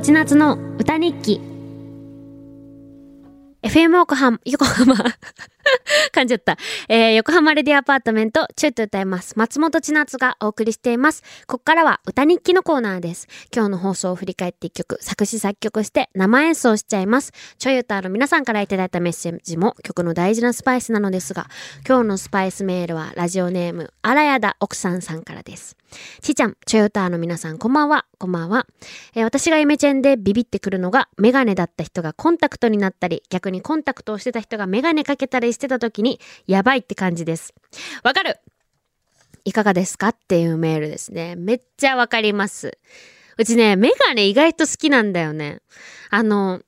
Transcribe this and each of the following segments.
ち夏の歌日記。FM 横浜、横 浜 噛んじゃった。えー、横浜レディアパートメント、ちょいと歌います。松本千夏がお送りしています。ここからは歌日記のコーナーです。今日の放送を振り返って一曲、作詞作曲して生演奏しちゃいます。ちょい歌の皆さんからいただいたメッセージも曲の大事なスパイスなのですが、今日のスパイスメールはラジオネーム、あらやだ奥さんさんからです。ちーちゃん、ちょい歌の皆さん、こんばんは。こんばんは。えー私がイメチェンでビビってくるのが、メガネだった人がコンタクトになったり、逆にコンタクトをしてた人がメガネかけたりしてた時に、やばいって感じです。わかる？いかがですかっていうメールですね。めっちゃわかります。うちね、メガネ意外と好きなんだよね。あの、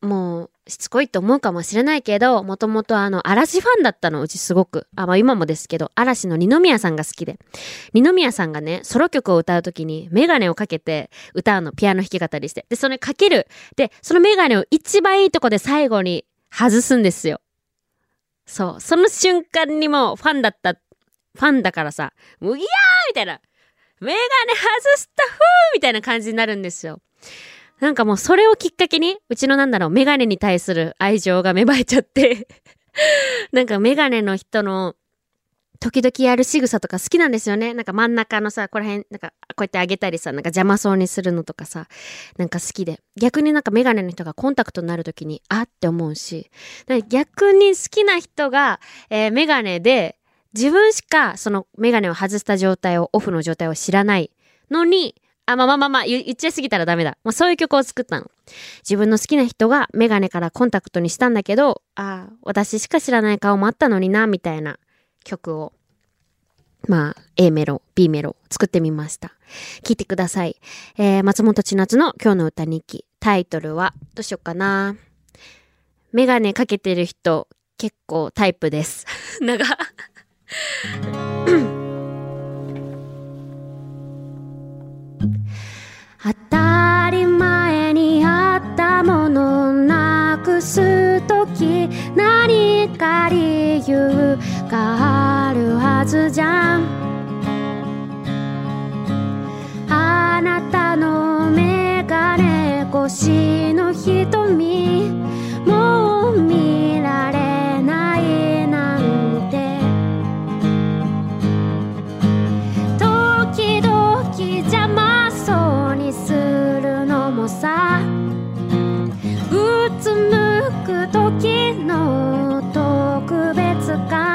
もう、しつこいと思うかもしれないけど、もともとあの、嵐ファンだったの、うちすごく。あ、まあ今もですけど、嵐の二宮さんが好きで。二宮さんがね、ソロ曲を歌うときにメガネをかけて歌うの、ピアノ弾き語りして。で、それかける。で、そのメガネを一番いいとこで最後に外すんですよ。そう。その瞬間にもうファンだった、ファンだからさ、もう、いやーみたいな。メガネ外したふーみたいな感じになるんですよ。なんかもうそれをきっかけに、うちのなんだろう、メガネに対する愛情が芽生えちゃって、なんかメガネの人の時々やる仕草とか好きなんですよね。なんか真ん中のさ、ここら辺、なんかこうやって上げたりさ、なんか邪魔そうにするのとかさ、なんか好きで。逆になんかメガネの人がコンタクトになる時に、あって思うし、逆に好きな人が、えーメガネで、自分しかそのメガネを外した状態を、オフの状態を知らないのに、あ、まあまあまあまあ、言言っちゃいすぎたらダメだ。まあそういう曲を作ったの。自分の好きな人がメガネからコンタクトにしたんだけど、ああ、私しか知らない顔もあったのにな、みたいな曲を、まあ、A メロ、B メロ作ってみました。聞いてください。えー、松本千夏の今日の歌日記。タイトルは、どうしようかな。メガネかけてる人、結構タイプです。長。当 た時何か理由があるはずじゃん。あなたのメガネ越しの瞳。く時の特別感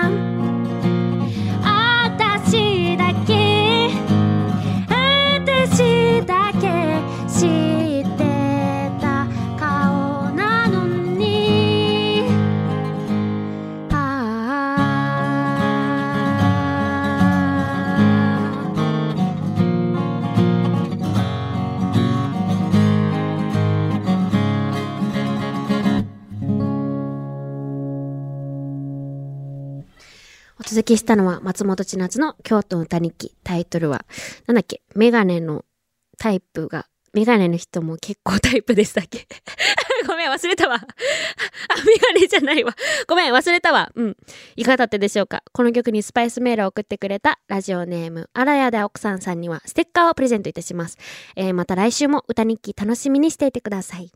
続きしたのは松本千夏の京都の歌日記。タイトルは、なんだっけ、メガネのタイプが、メガネの人も結構タイプでしたっけ？ごめん、忘れたわ。あ、メガネじゃないわ。ごめん、忘れたわ。うん。いかがだったでしょうか？この曲にスパイスメールを送ってくれたラジオネーム、あらやで奥さんさんにはステッカーをプレゼントいたします。えー、また来週も歌日記楽しみにしていてください。